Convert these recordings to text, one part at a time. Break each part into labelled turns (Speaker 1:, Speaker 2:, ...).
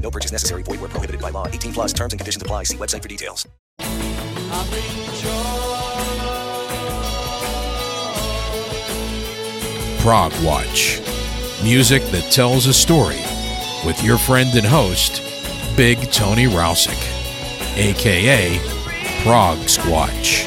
Speaker 1: No purchase necessary. Void where prohibited by law. 18 plus terms and conditions apply. See website for details.
Speaker 2: Prog Watch. Music that tells a story with your friend and host, Big Tony Rousick, aka Prog Squatch.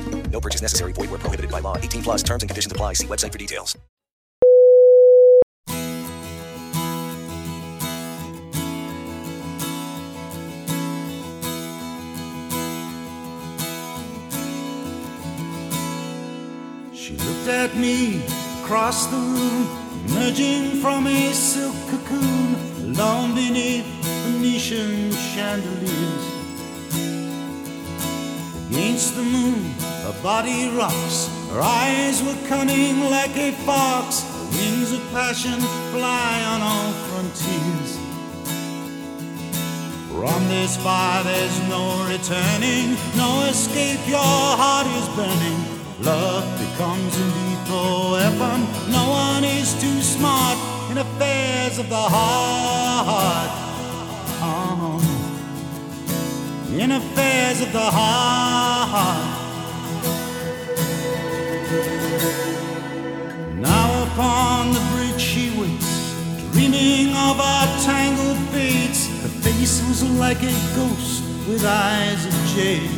Speaker 1: No purchase necessary. Void where prohibited by law. 18 plus terms and conditions apply. See website for details.
Speaker 3: She looked at me across the room, emerging from a silk cocoon, alone beneath Venetian chandeliers. Against the moon, her body rocks, her eyes were cunning like a fox, her wings of passion fly on all frontiers. From this fire there's no returning, no escape, your heart is burning. Love becomes a lethal weapon. No one is too smart in affairs of the heart. Uh-huh. In affairs of the heart. Now upon the bridge she waits, dreaming of our tangled fates. Her face was like a ghost with eyes of jade.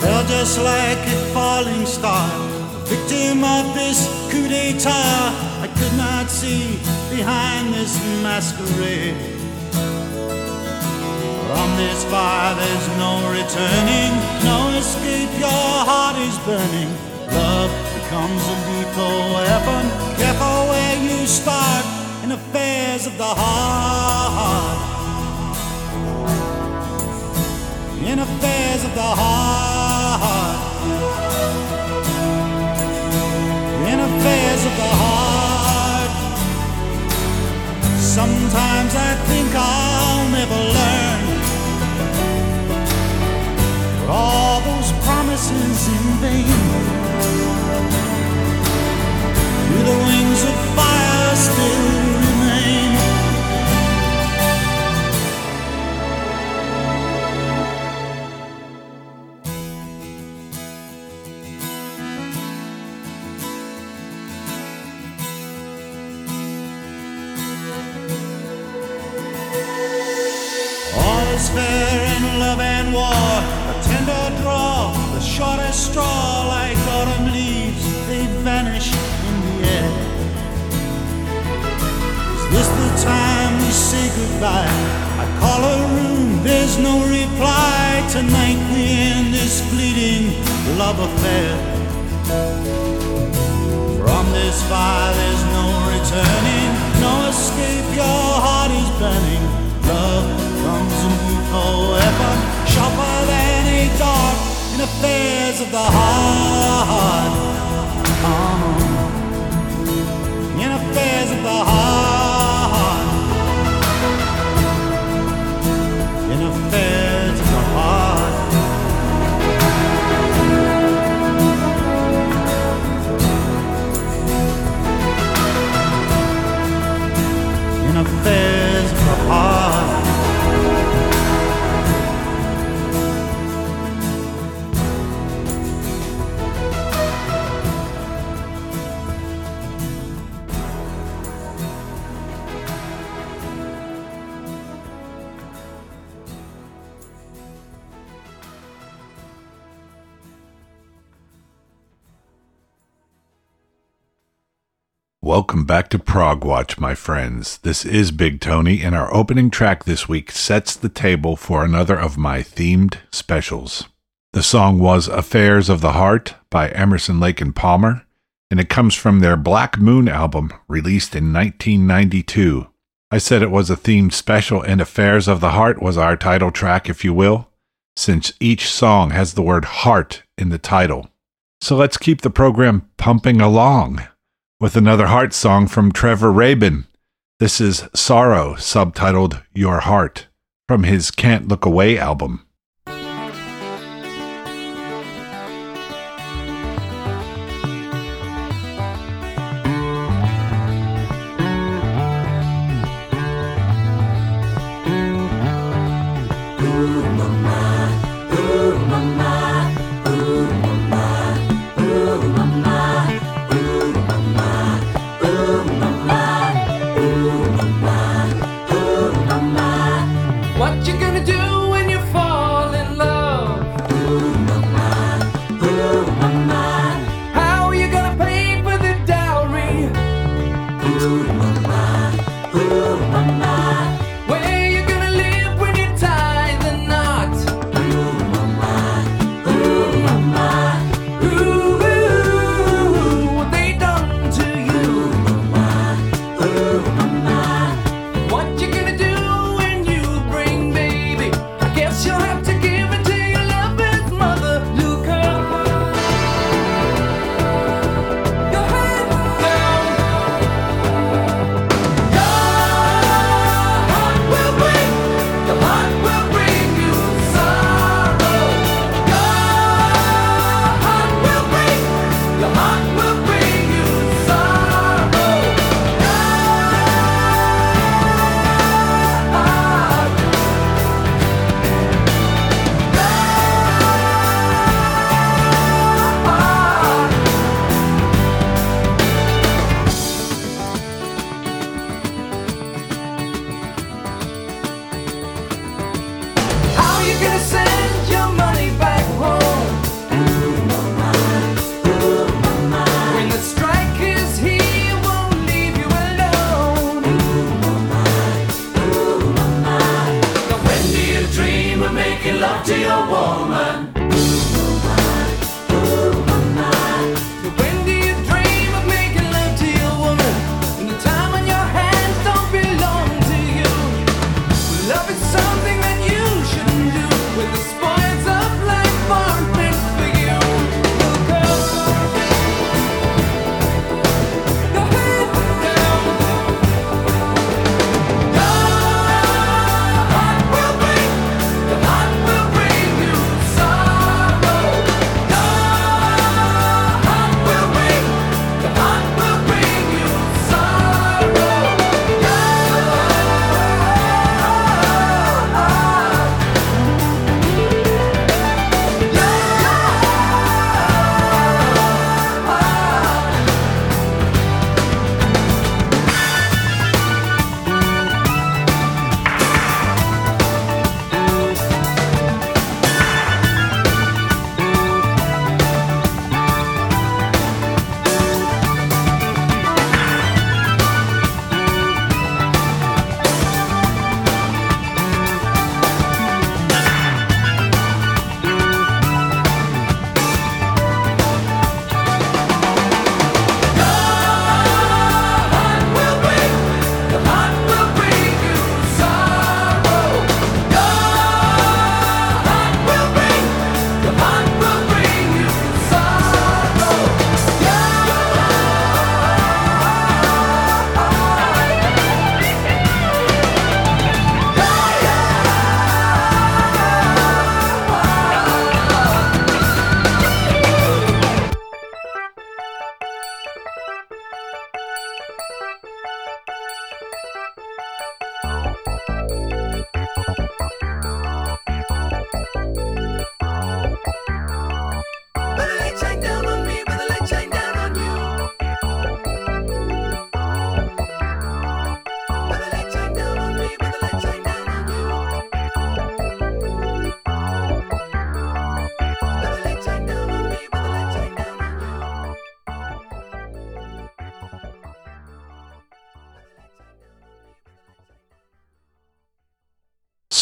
Speaker 3: Fell just like a falling star, a victim of this coup d'etat. I could not see behind this masquerade. This fire there's no returning, no escape, your heart is burning. Love becomes a lethal weapon. Careful where you start in affairs of the heart. In affairs of the heart. In affairs of the heart. Sometimes I think I'll promises in vain. Do the wings of fire still straw, like autumn leaves, they vanish in the air. Is this the time we say goodbye? I call her room, there's no reply. Tonight we end this fleeting love affair. From this fire there's no returning, no escape, your heart is burning. Love comes a lethal weapon, sharper than a dart in affairs of the heart. come on. In affairs of the heart.
Speaker 4: Welcome back to Prog Watch, my friends. This is Big Tony, and our opening track this week sets the table for another of my themed specials. The song was Affairs of the Heart by Emerson Lake and Palmer, and it comes from their Black Moon album released in 1992. I said it was a themed special, and Affairs of the Heart was our title track, if you will, since each song has the word heart in the title. So let's keep the program pumping along with another heart song from Trevor Rabin. This is Sorrow, subtitled Your Heart, from his Can't Look Away album.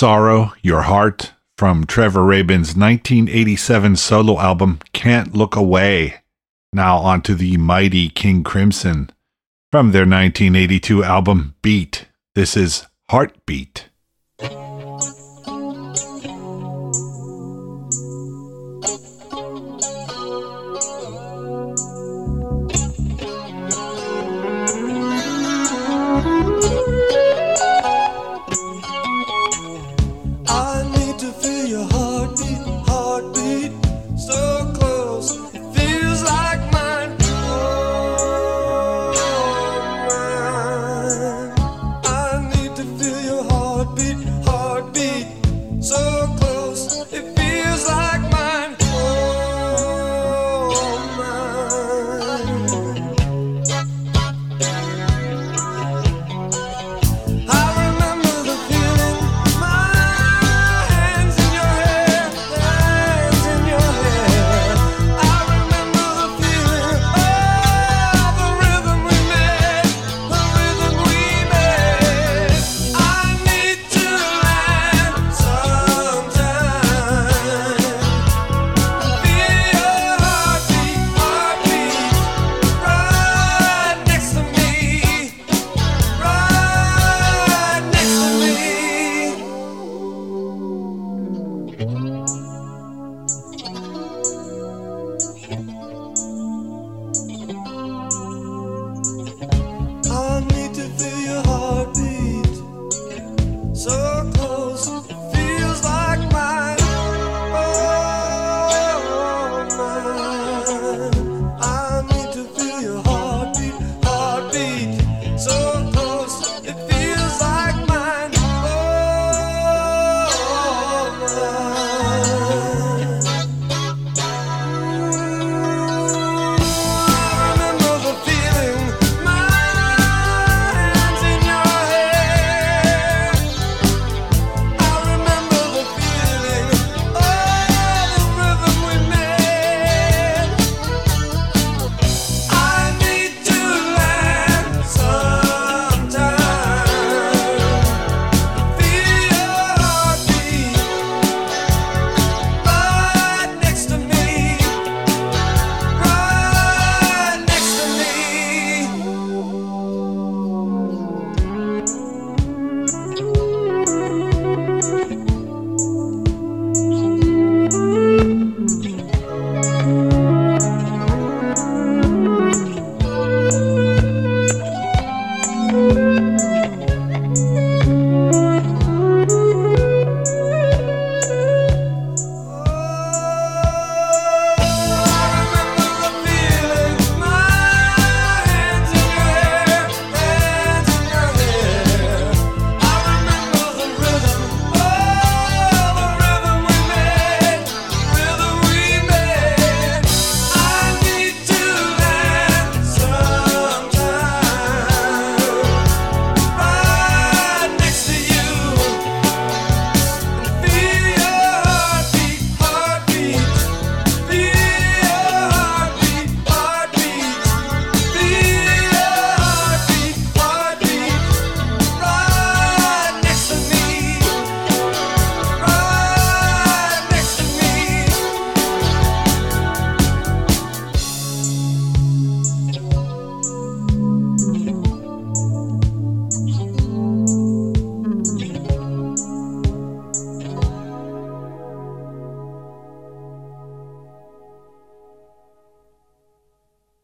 Speaker 5: Sorrow, Your Heart from Trevor Rabin's 1987 solo album Can't Look Away. Now onto the mighty King Crimson from their 1982 album Beat. This is Heartbeat.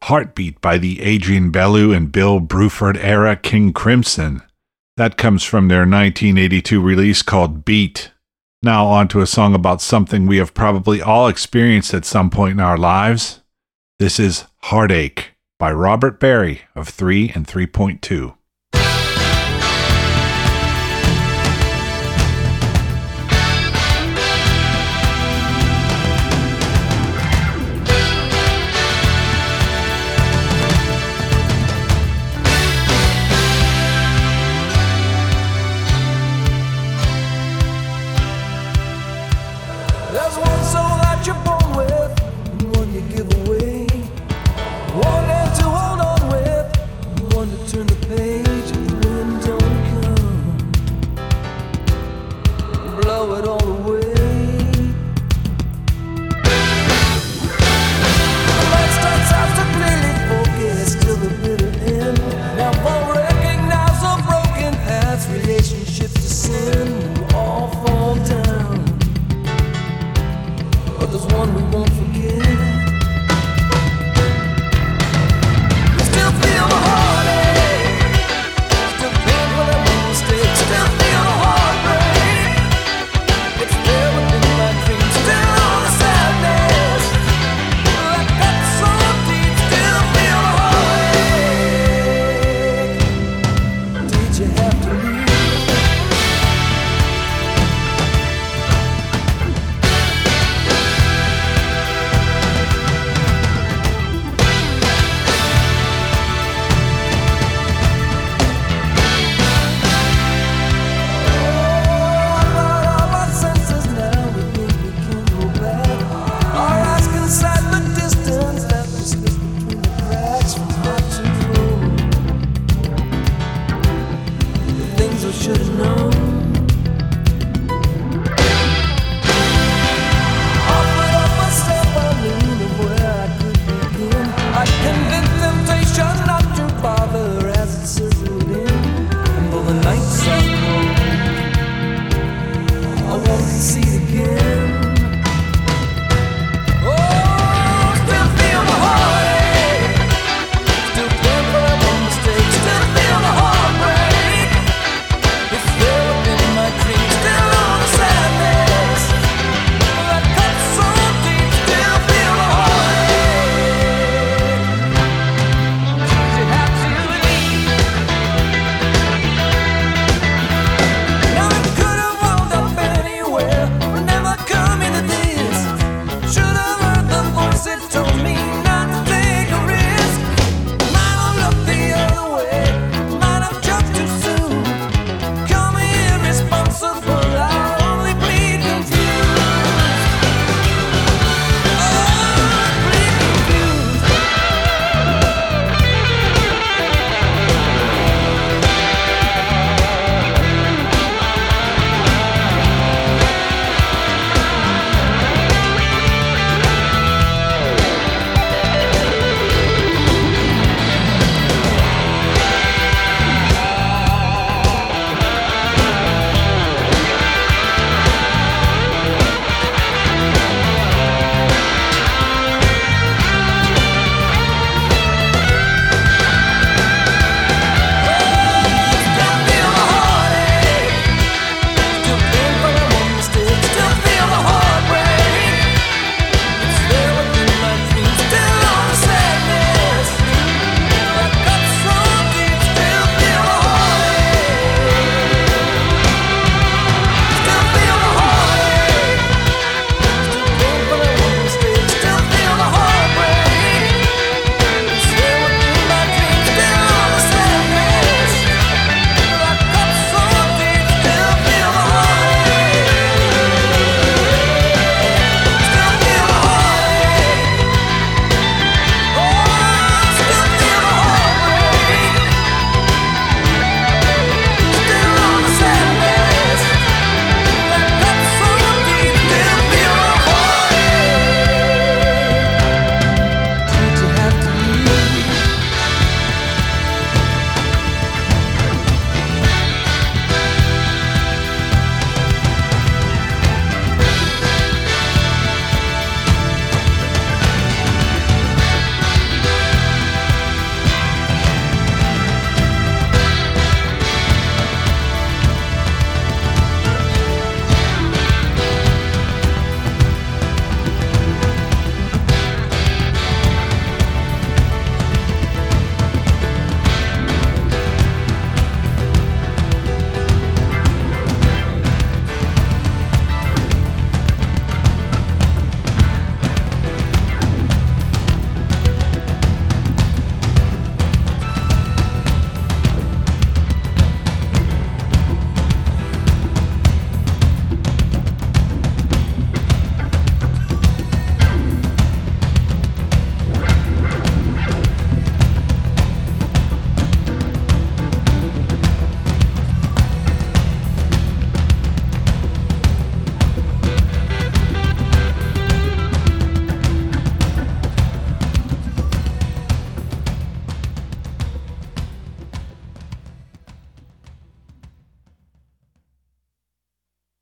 Speaker 5: Heartbeat by the Adrian Belew and Bill Bruford era King Crimson. That comes from their 1982 release called Beat. Now, on to a song about something we have probably all experienced at some point in our lives. This is Heartache by Robert Berry of 3 and 3.2.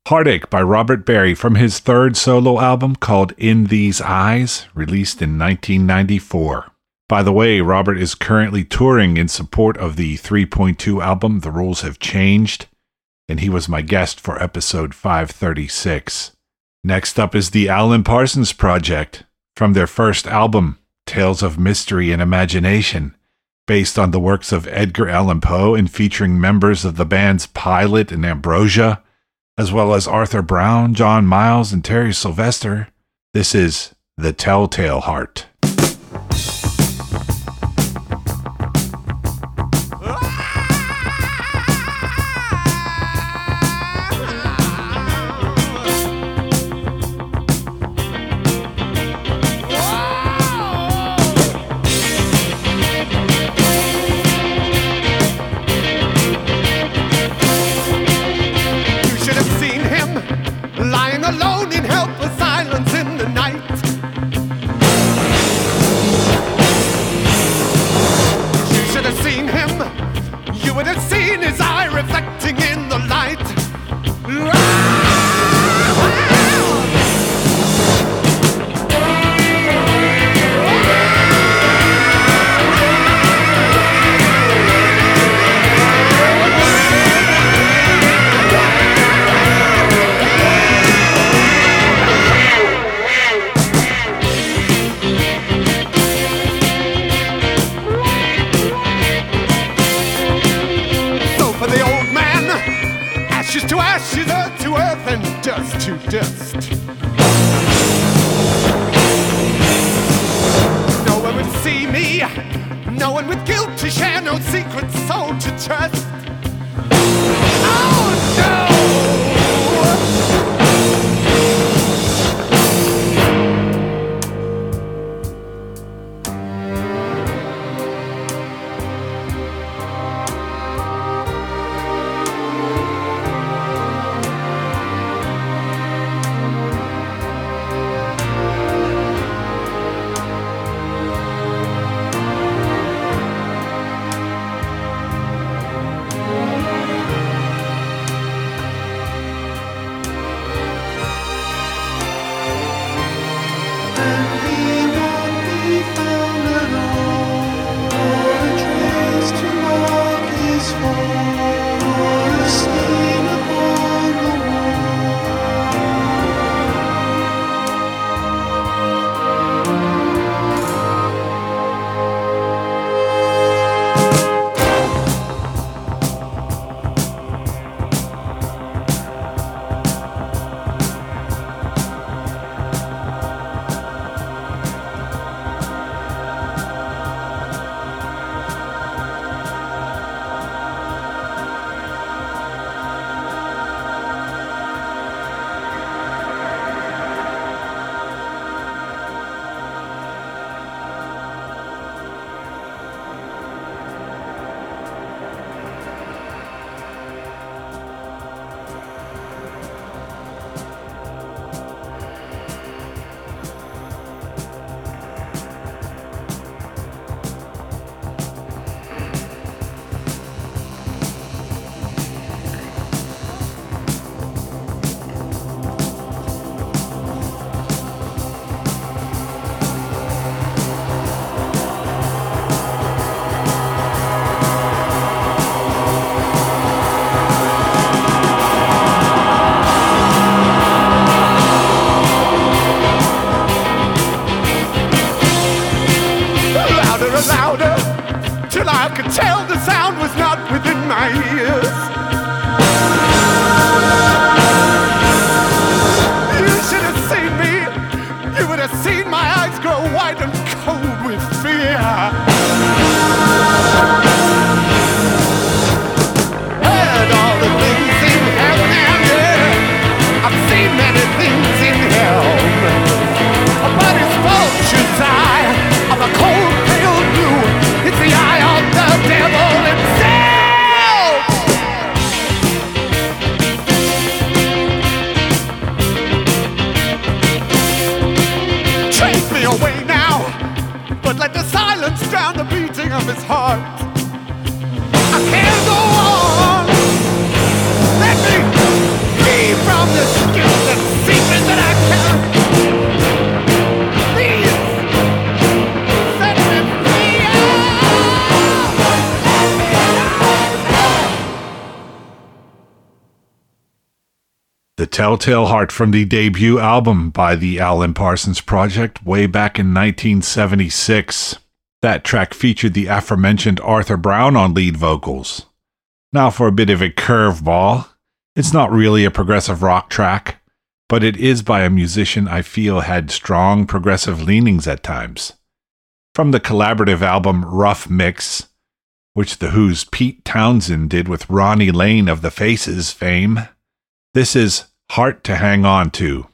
Speaker 6: Heartache by Robert Berry from his third solo album called In These Eyes, released in 1994. By the way, Robert is currently touring in support of the 3.2 album The Rules Have Changed, and he was my guest for episode 536. Next up is the Alan Parsons Project from their first album, Tales of Mystery and Imagination, based on the works of Edgar Allan Poe and featuring members of the bands Pilot and Ambrosia as well as Arthur Brown, John Miles, and Terry Sylvester. This is The Telltale Heart.
Speaker 4: Telltale Heart from the debut album by the Alan Parsons Project way back in 1976. That track featured the aforementioned Arthur Brown on lead vocals. Now for a bit of a curveball. It's not really a progressive rock track, but it is by a musician I feel had strong progressive leanings at times. From the collaborative album Rough Mix, which The Who's Pete Townshend did with Ronnie Lane of the Faces fame, this is Heart to Hang On To.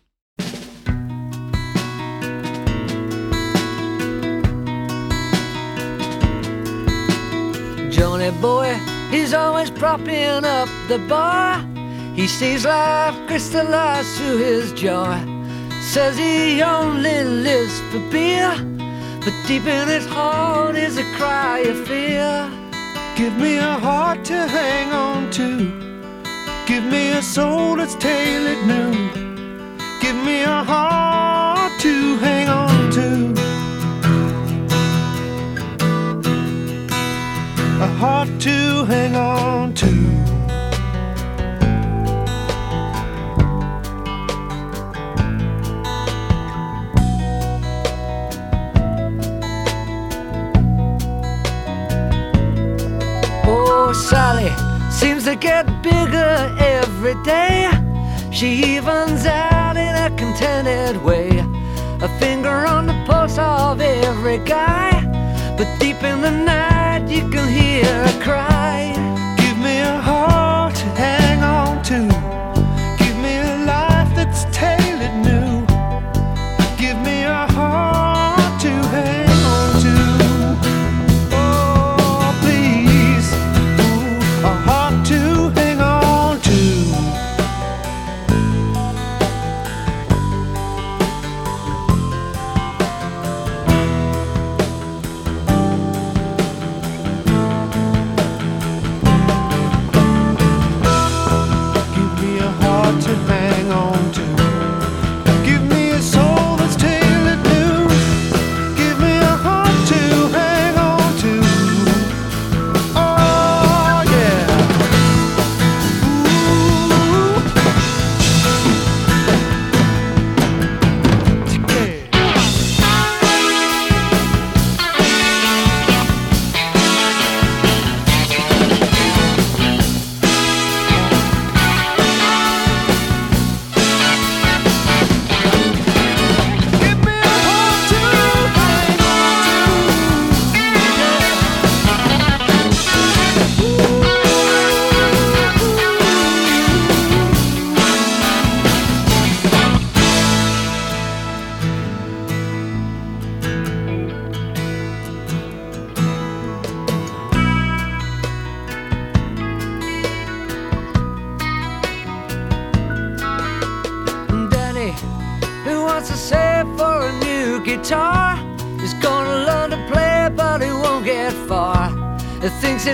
Speaker 7: Johnny boy, he's always propping up the bar. He sees life crystallize through his jaw. Says he only lives for beer, but deep in his heart is a cry of fear.
Speaker 3: Give me a heart to hang on to. Give me a soul that's tailored new. Give me a heart to hang on to. A heart to hang on to.
Speaker 7: Oh, Sally seems to get bigger every day. She evens out in a contented way. A finger on the pulse of every guy. But deep in the night, you can hear her cry.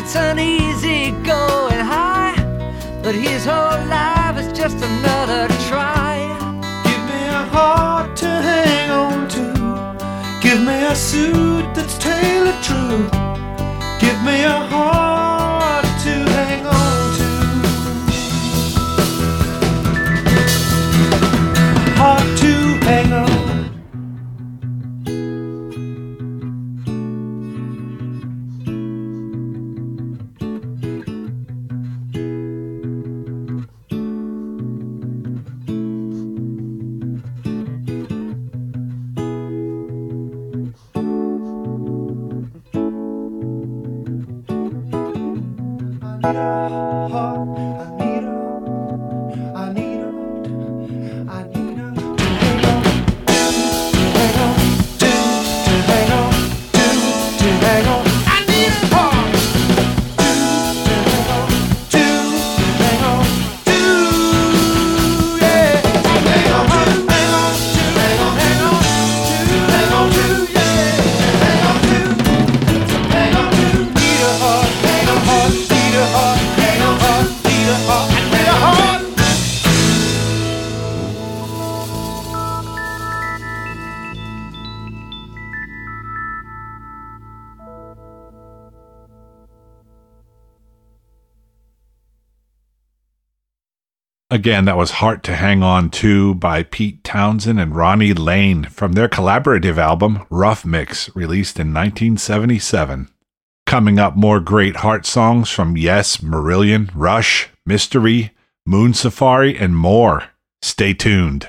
Speaker 7: It's an easy going high, but he's whole
Speaker 4: Again, that was Heart to Hang On To by Pete Townshend and Ronnie Lane from their collaborative album Rough Mix, released in 1977. Coming up, more great heart songs from Yes, Marillion, Rush, Mystery, Moon Safari, and more. Stay tuned.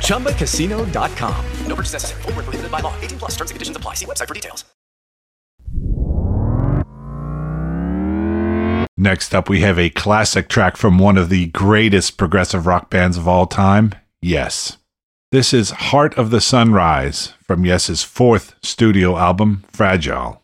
Speaker 8: ChumbaCasino.com.
Speaker 1: No purchase necessary. Void where prohibited by law. 18 plus terms and conditions apply. See website for details.
Speaker 4: Next up, we have a classic track from one of the greatest progressive rock bands of all time, Yes. This is Heart of the Sunrise from Yes's fourth studio album, Fragile.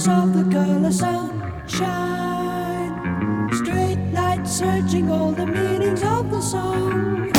Speaker 9: eyes of the girl are sunshine. Straight light searching all the meanings of the song.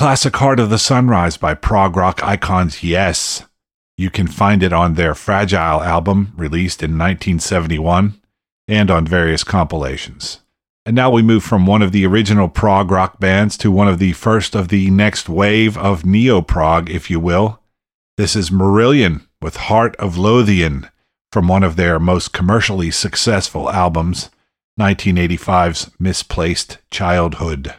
Speaker 4: Classic Heart of the Sunrise by prog rock icons Yes. You can find it on their Fragile album, released in 1971, and on various compilations. And now we move from one of the original prog rock bands to one of the first of the next wave of neo prog, if you will. This is Marillion with Heart of Lothian from one of their most commercially successful albums, 1985's Misplaced Childhood.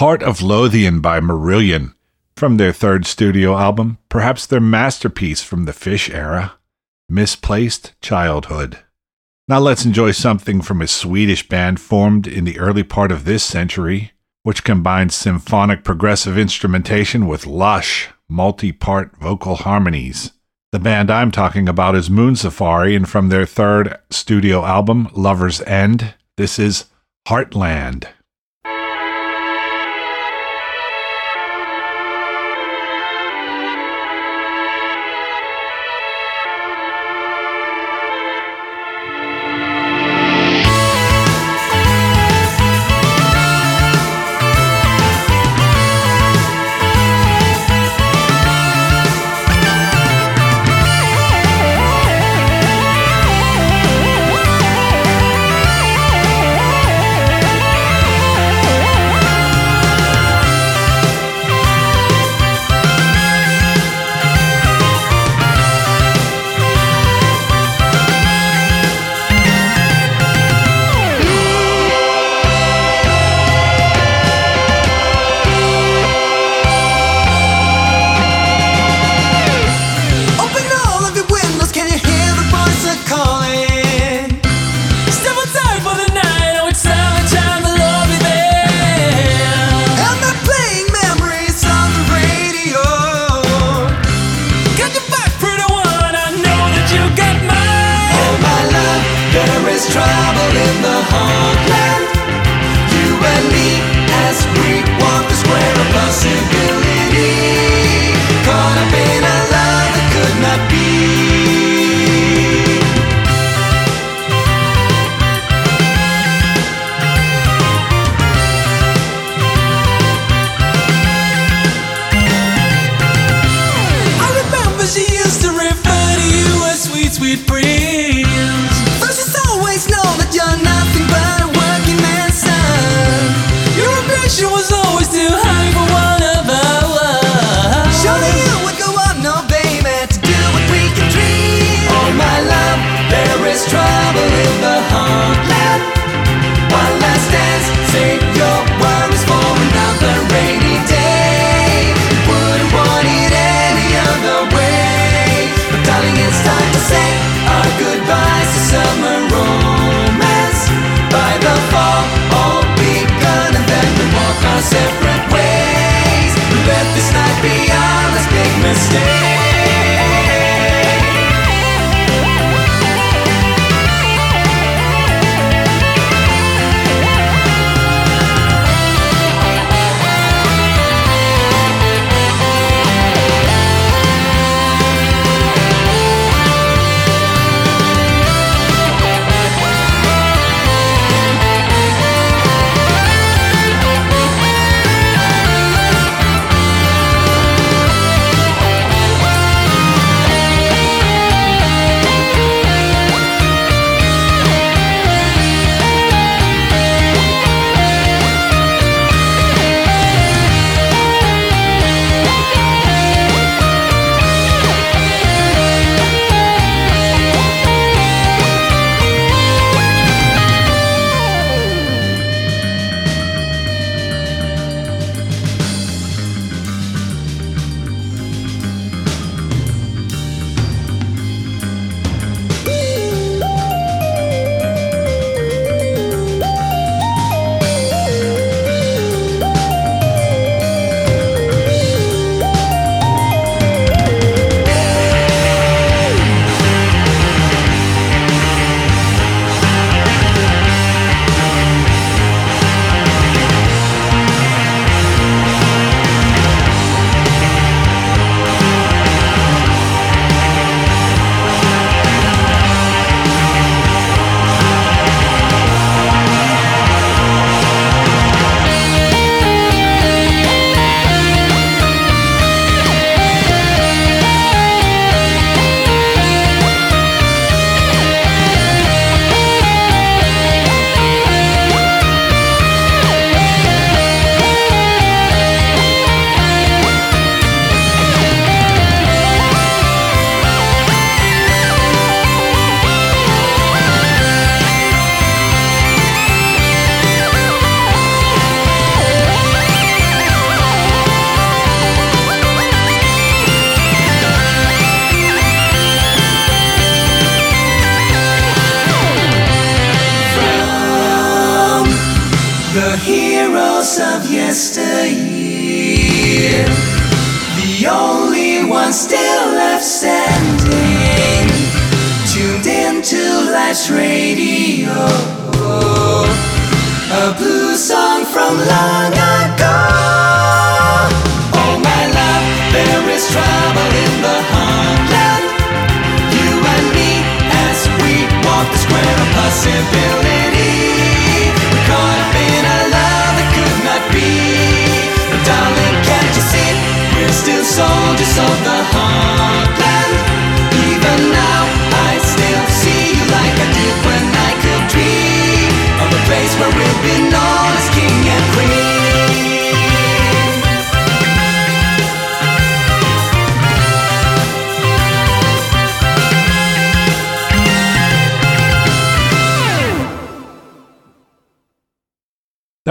Speaker 4: Heart of Lothian by Marillion from their third studio album, perhaps their masterpiece from the Fish era, Misplaced Childhood. Now let's enjoy something from a Swedish band formed in the early part of this century, which combines symphonic progressive instrumentation with lush, multi part vocal harmonies. The band I'm talking about is Moon Safari, and from their third studio album, Lover's End, this is Heartland.
Speaker 10: Trouble in the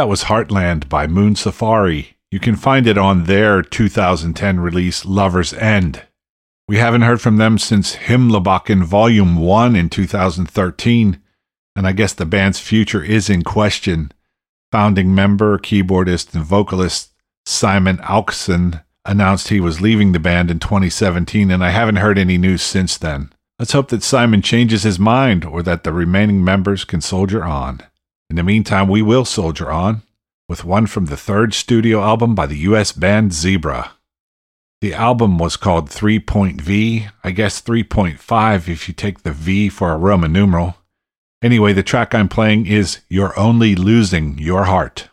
Speaker 4: was Heartland by Moon Safari. You can find it on their 2010 release, Lover's End. We haven't heard from them since Himlabakken Volume 1 in 2013, and I guess the band's future is in question. Founding member, keyboardist, and vocalist Simon Åkesson announced he was leaving the band in 2017, and I haven't heard any news since then. Let's hope that Simon changes his mind or that the remaining members can soldier on. In the meantime, we will soldier on with one from the third studio album by the US band Zebra. The album was called 3.V, I guess 3.5 if you take the V for a Roman numeral. Anyway, the track I'm playing is You're Only Losing Your Heart.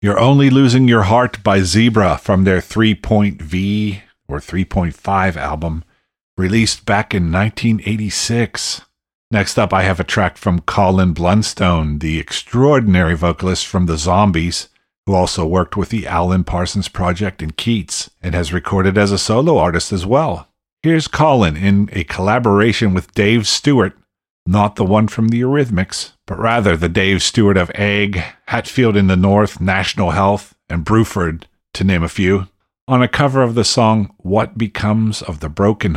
Speaker 10: You're Only Losing Your Heart
Speaker 9: by Zebra from their 3 V or 3.5 album, released back in 1986. Next up, I have a track from Colin Blunstone, the extraordinary vocalist from the Zombies, who also worked with the Alan Parsons Project and Keats and has recorded as a solo artist as well. Here's Colin in a collaboration with Dave Stewart, not the one from the Eurythmics, but rather the Dave Stewart of Egg, Hatfield in the North, National Health, and Bruford, to name a few, on a cover of the song What Becomes of the Broken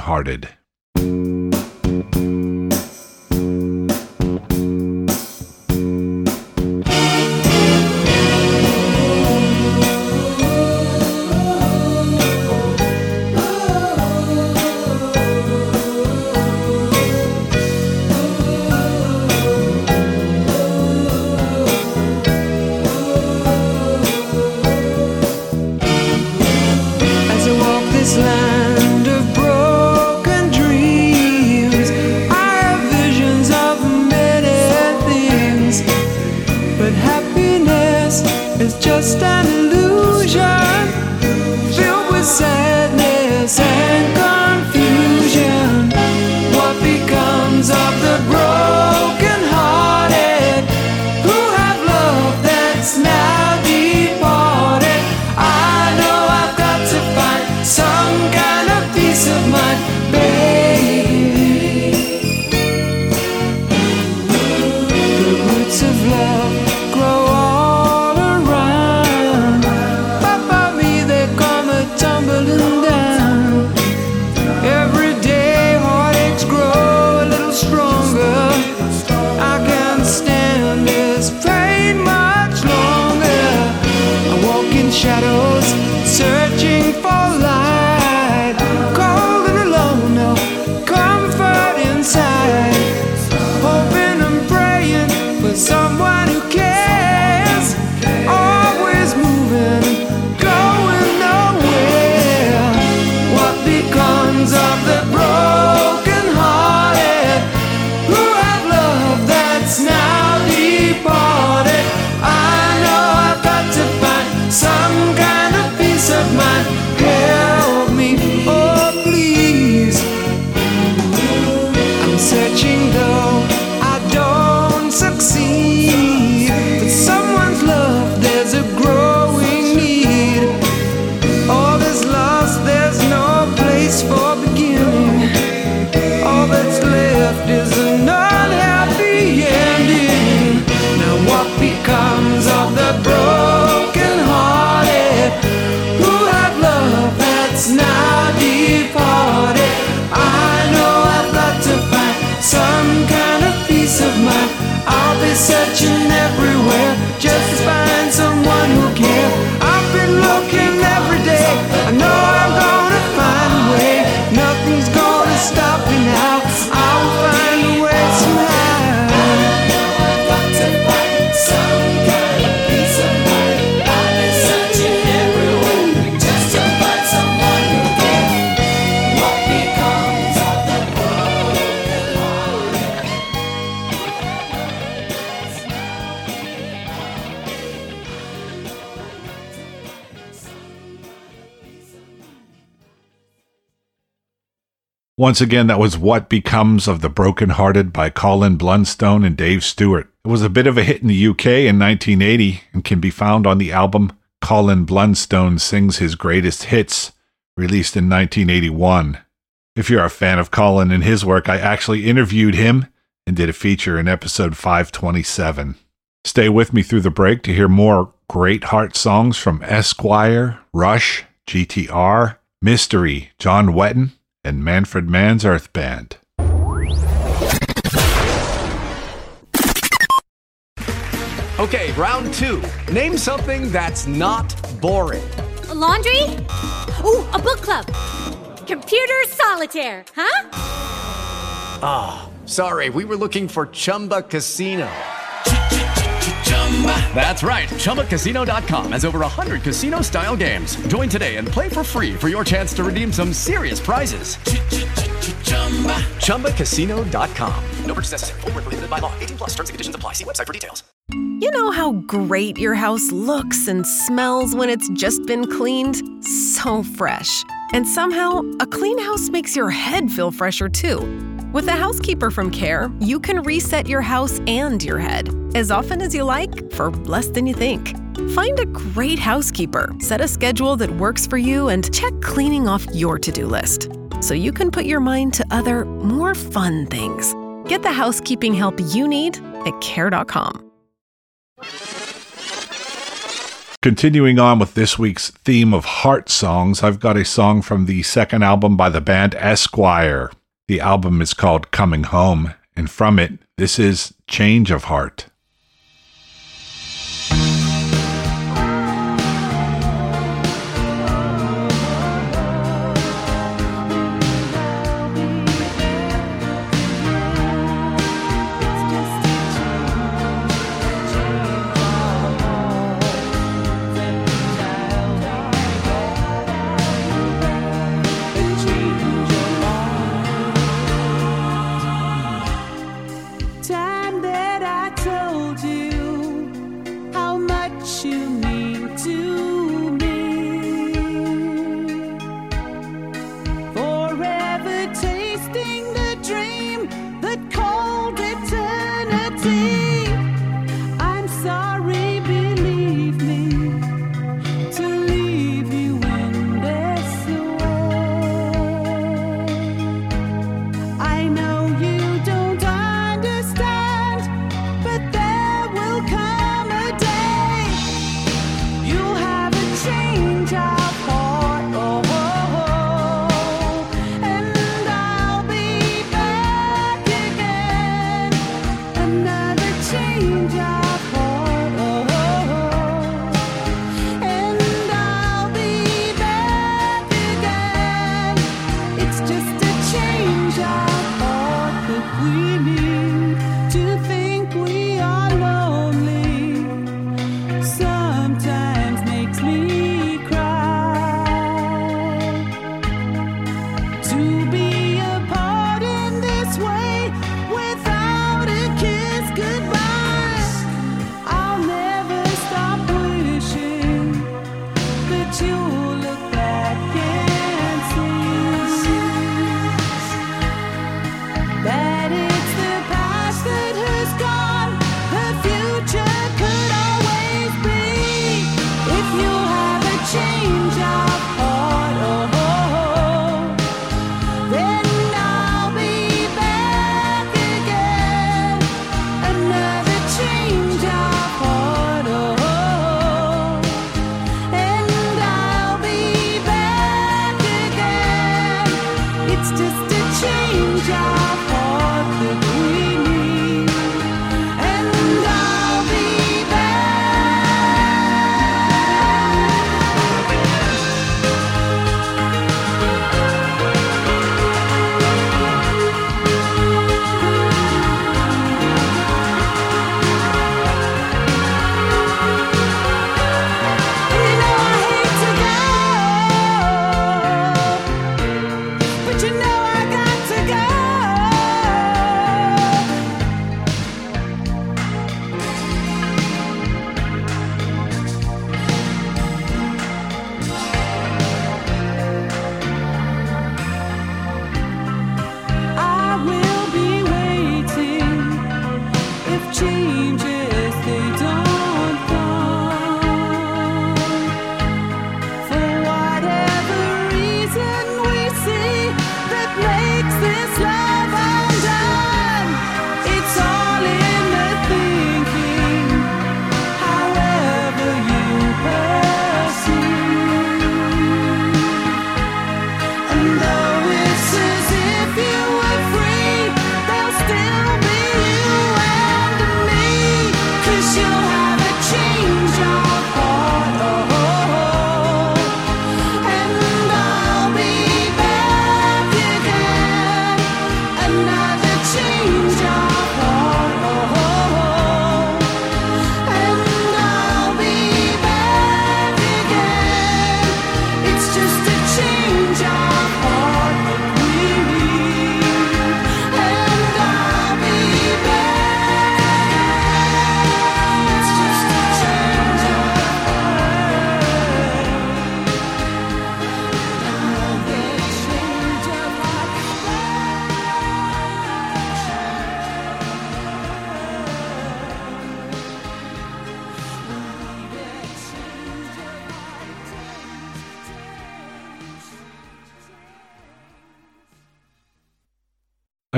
Speaker 9: Once again, that was What Becomes of the Brokenhearted by Colin Blunstone and Dave Stewart. It was a bit of a hit in the UK in 1980 and can be found on the album Colin Blunstone Sings His Greatest Hits, released in 1981. If you're a fan of Colin and his work, I actually interviewed him and did a feature in episode 527. Stay with me through the break to hear more great heart songs from Esquire, Rush, GTR, Mystery, John Wetton, and Manfred Mann's Earth Band.
Speaker 8: Okay, round two. Name something that's not boring.
Speaker 11: A laundry? Ooh, a book club. Computer solitaire, huh?
Speaker 8: Ah, sorry, we were looking for Chumba Casino. That's right. ChumbaCasino.com has over 100 casino style games. Join today and play for free for your chance to redeem some serious prizes. ChumbaCasino.com. No purchase necessary. Void where prohibited by law. 18 plus terms and conditions apply. See website for details.
Speaker 12: You know how great your house looks and smells when it's just been cleaned? So fresh. And somehow, a clean house makes your head feel fresher too. With a housekeeper from Care, you can reset your house and your head as often as you like for less than you think. Find a great housekeeper, set a schedule that works for you, and check cleaning off your to do list so you can put your mind to other, more fun things. Get the housekeeping help you need at care.com.
Speaker 4: Continuing on with this week's theme of heart songs, I've got a song from the second album by the band Esquire. The album is called Coming Home, and from it, this is Change of Heart.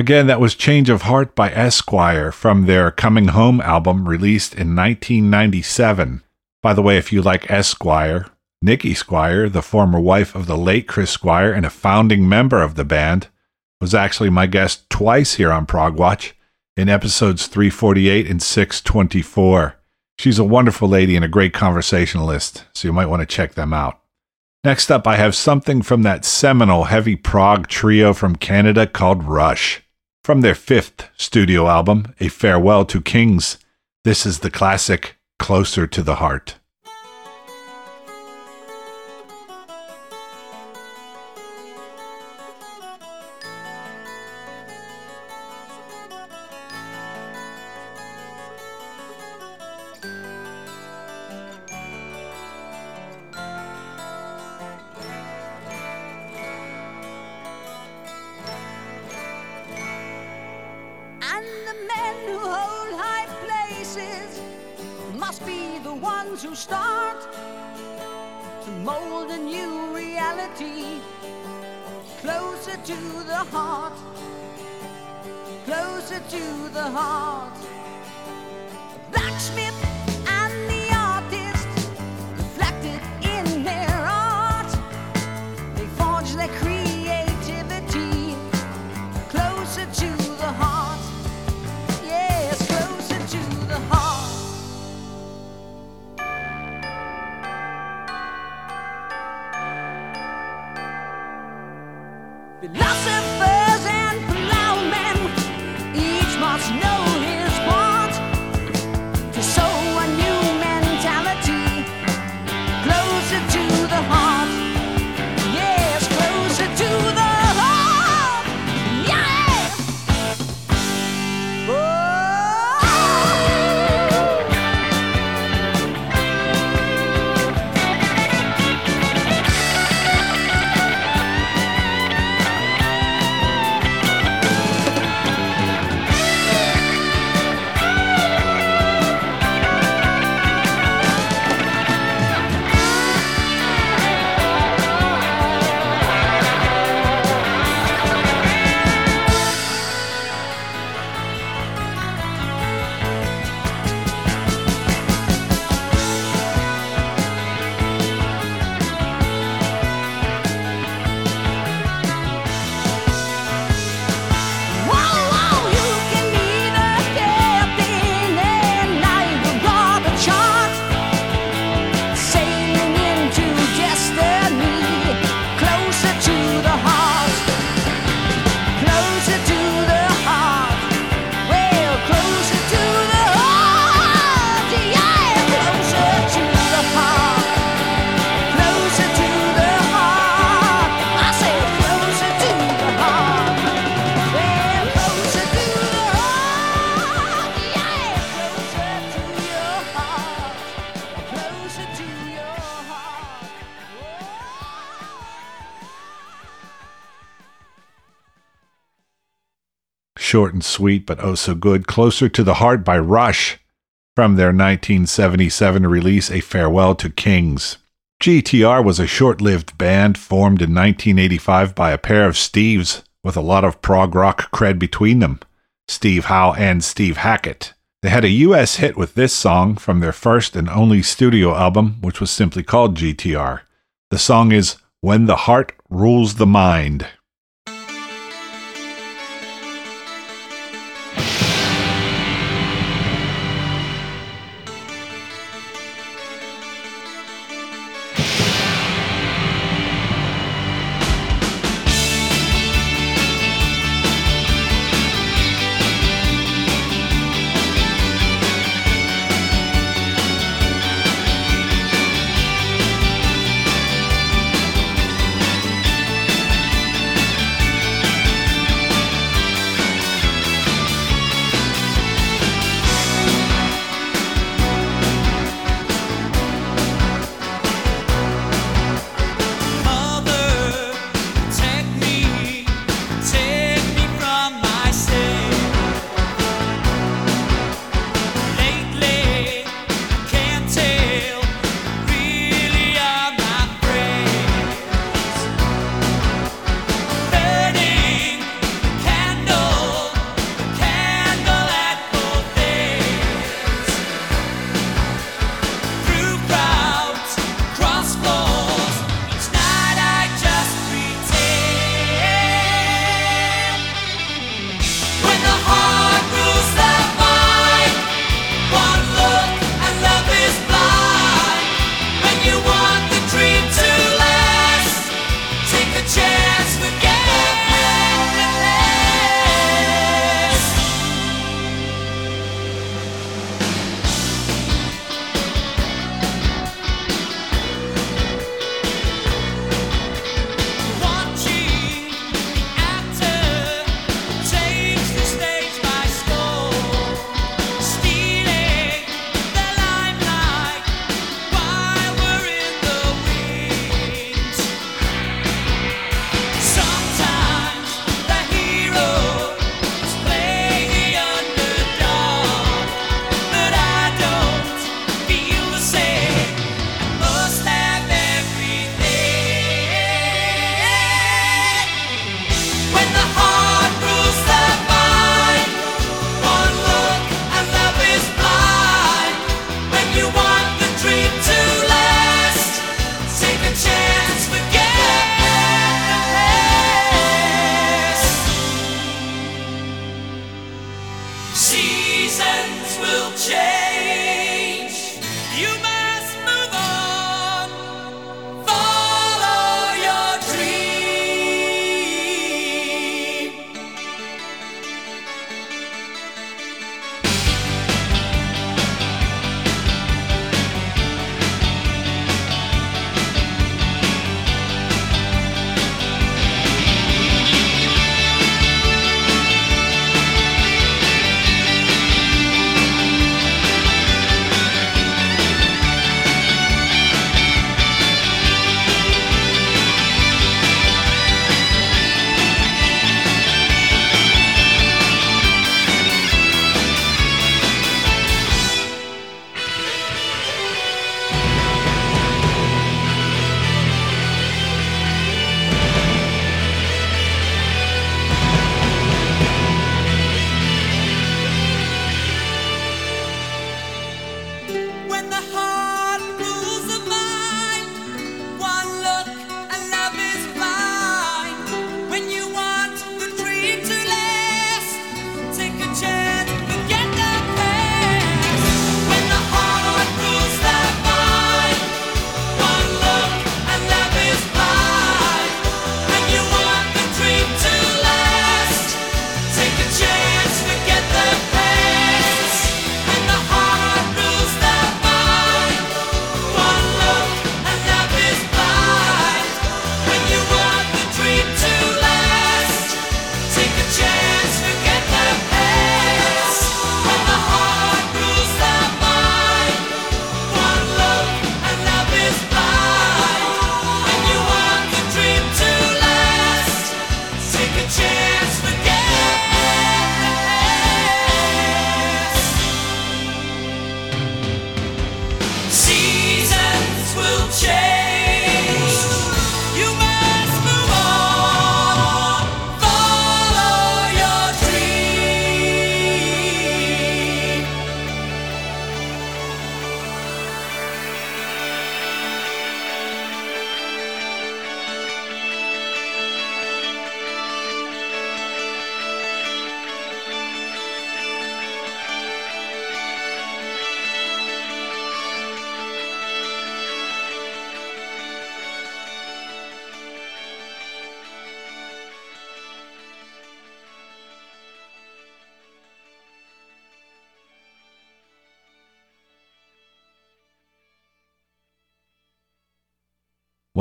Speaker 4: Again, that was Change of Heart by Esquire from their Coming Home album released in 1997. By the way, if you like Esquire, Nikki Squire, the former wife of the late Chris Squire and a founding member of the band, was actually my guest twice here on Prog Watch in episodes 348 and 624. She's a wonderful lady and a great conversationalist, so you might want to check them out. Next up, I have something from that seminal heavy prog trio from Canada called Rush. From their fifth studio album, A Farewell to Kings, this is the classic Closer to the Heart.
Speaker 9: Men who hold high places must be the ones who start to mold a new reality closer to the heart, closer to the heart. Blacksmith
Speaker 4: Short and sweet, but oh so good. Closer to the Heart by Rush from their 1977 release, A Farewell to Kings. GTR was a short lived band formed in 1985 by a pair of Steves with a lot of prog rock cred between them Steve Howe and Steve Hackett. They had a US hit with this song from their first and only studio album, which was simply called GTR. The song is When the Heart Rules the Mind.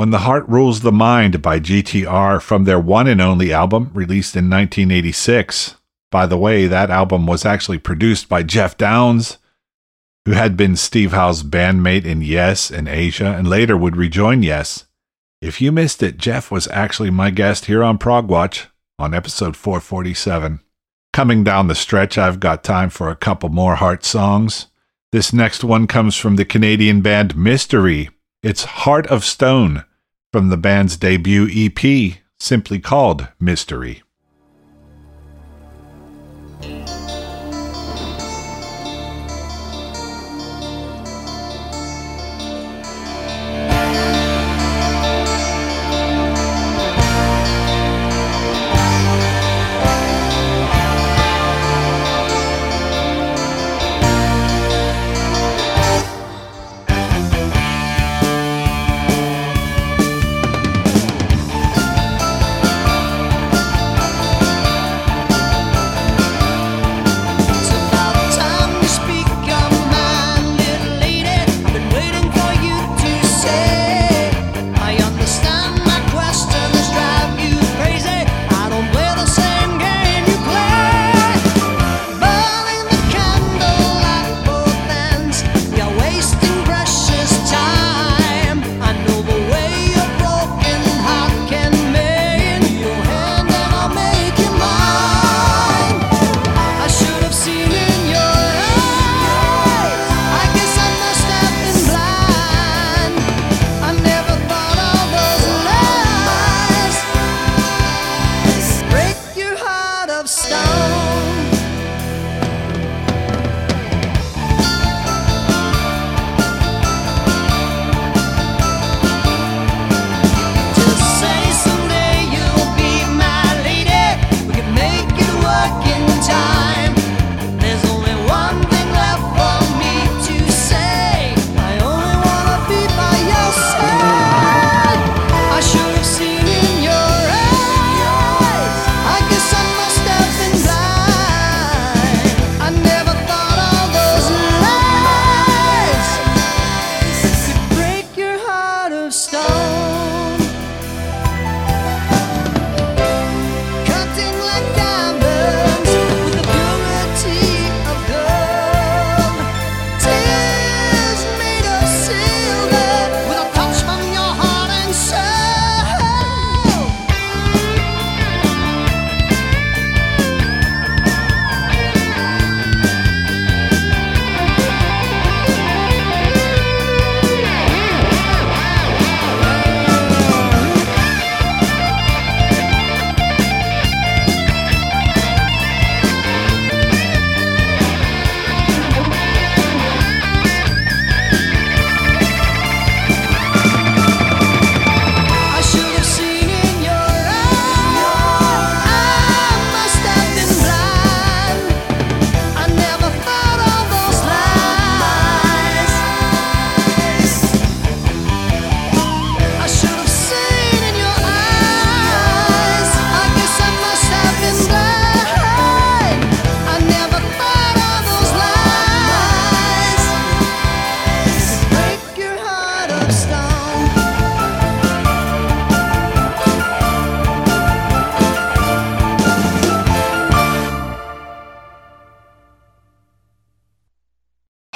Speaker 4: When the Heart Rules the Mind
Speaker 13: by GTR from their one and only album released in 1986. By the way, that album was actually produced by Geoff Downes, who had been Steve Howe's bandmate in Yes and Asia and later would rejoin Yes. If you missed it, Jeff was actually my guest here on Prog Watch on episode 447. Coming down the stretch, I've got time for a couple more Heart songs. This next one comes from the Canadian band Mystery. It's Heart of Stone from the band's debut EP, simply called Mystery.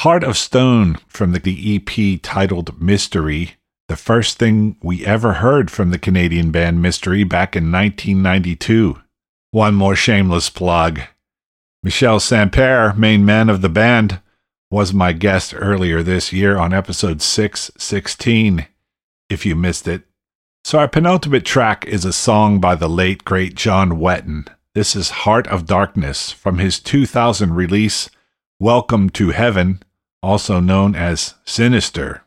Speaker 4: Heart of Stone from the EP titled Mystery, the first thing we ever heard from the Canadian band Mystery back in 1992. One more shameless plug. Michel St-Père, main man of the band, was my guest earlier this year on episode 616. If you missed it, so, our penultimate track is a song by the late, great John Wetton. This is Heart of Darkness from his 2000 release, Welcome to Heaven, also known as Sinister.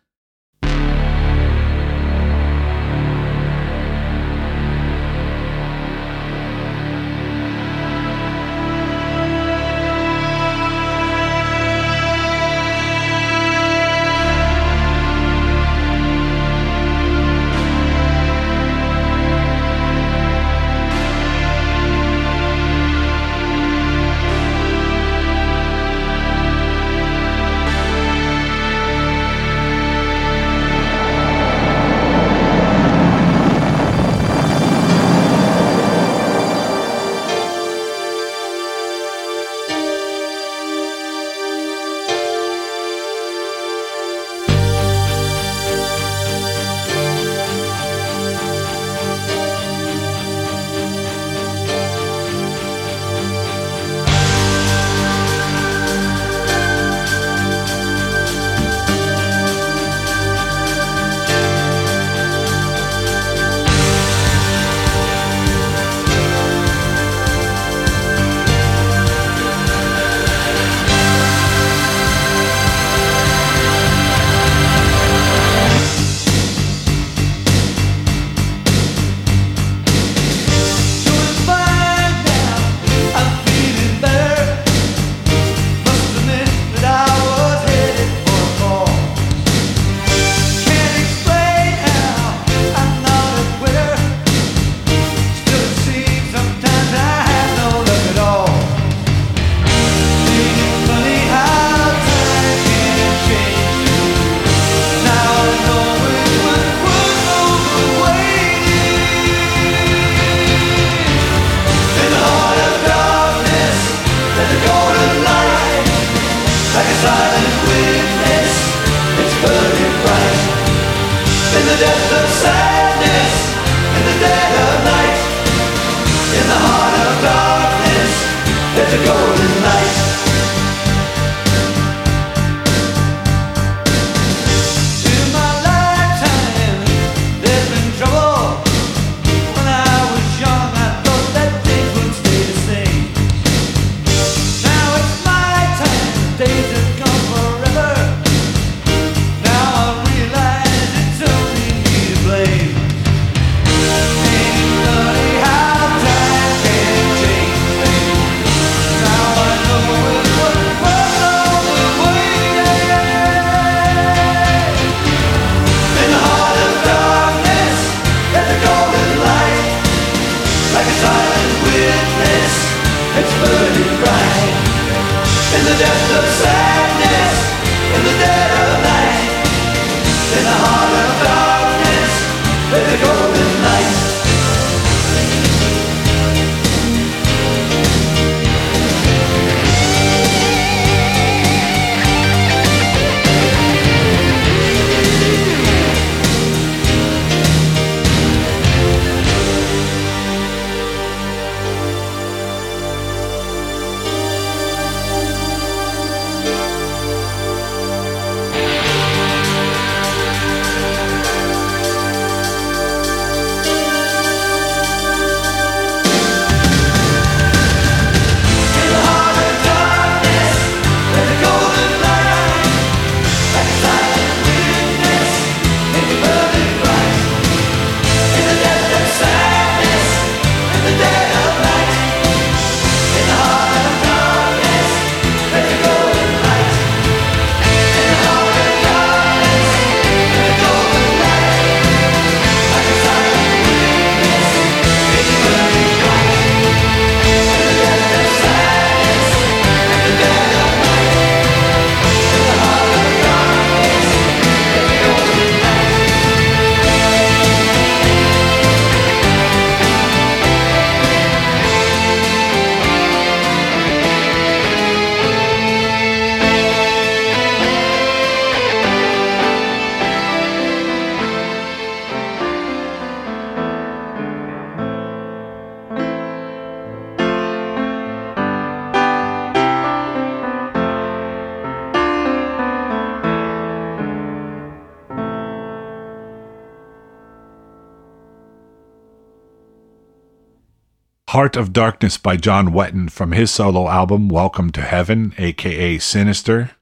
Speaker 4: Heart of Darkness by John Wetton from his solo album Welcome to Heaven, aka Sinister.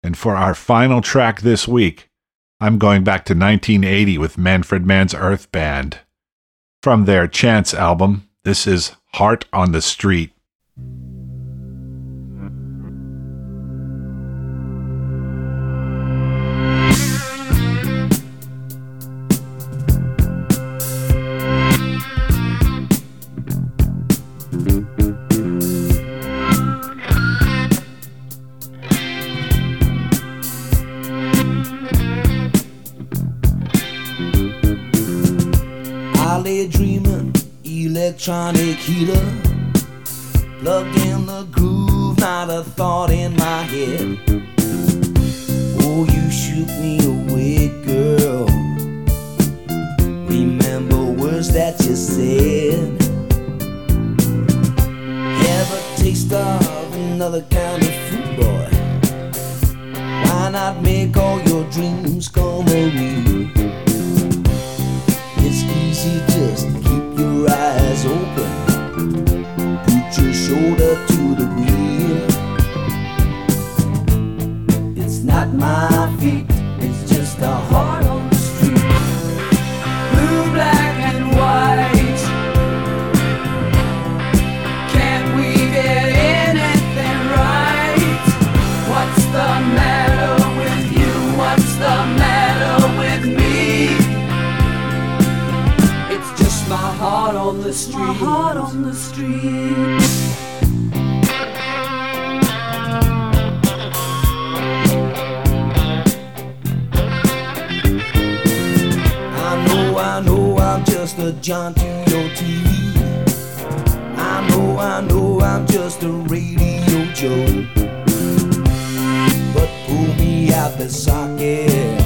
Speaker 4: And for our final track this week, I'm going back to 1980 with Manfred Mann's Earth Band. From their Chance album, this is Heart on the Street.
Speaker 14: Electronic heater. Plugged in the groove, not a thought in my head. Oh, you shoot me away, girl. Remember words that you said. Have a taste of another kind of fruit, boy. Why not make all your dreams come street. I know, I know, I'm just a John to your TV. I know, I know, I'm just a radio Joe. But pull me out the socket,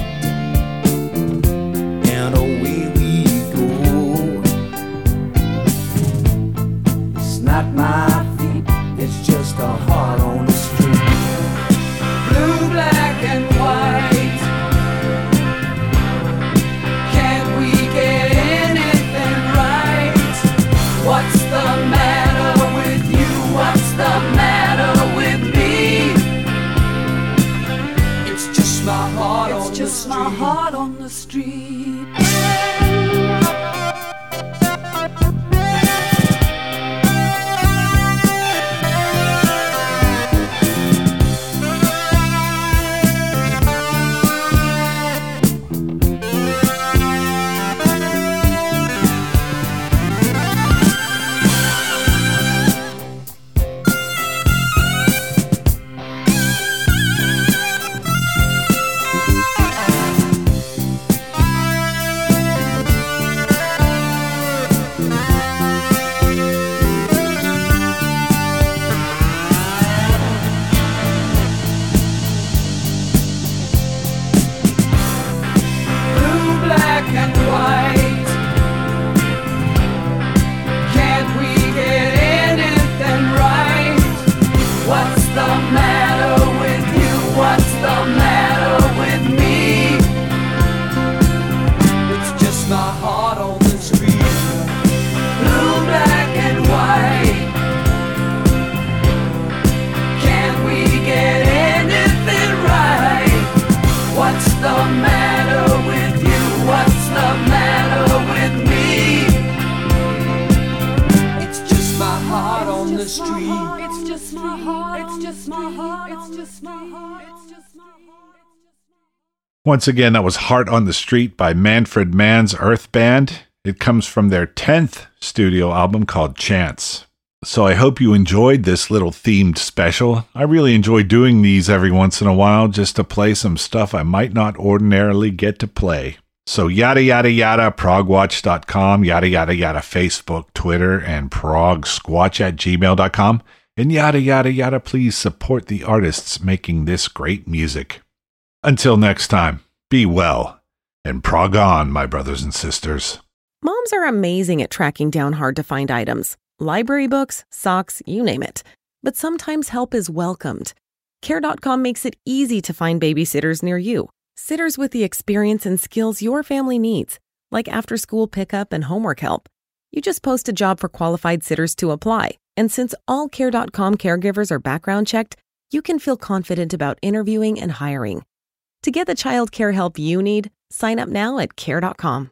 Speaker 4: Once again, that was Heart on the Street by Manfred Mann's Earth Band. It comes from their 10th studio album called Chance. So I hope you enjoyed this little themed special. I really enjoy doing these every once in a while just to play some stuff I might not ordinarily get to play. So yada yada yada, progwatch.com, yada yada yada, Facebook, Twitter, and progsquatch at gmail.com. And yada yada yada, please support the artists making this great music. Until next time, be well and prog on, my brothers and sisters.
Speaker 12: Moms are amazing at tracking down hard to find items library books, socks, you name it. But sometimes help is welcomed. Care.com makes it easy to find babysitters near you, sitters with the experience and skills your family needs, like after school pickup and homework help. You just post a job for qualified sitters to apply. And since all Care.com caregivers are background checked, you can feel confident about interviewing and hiring. To get the child care help you need, sign up now at Care.com.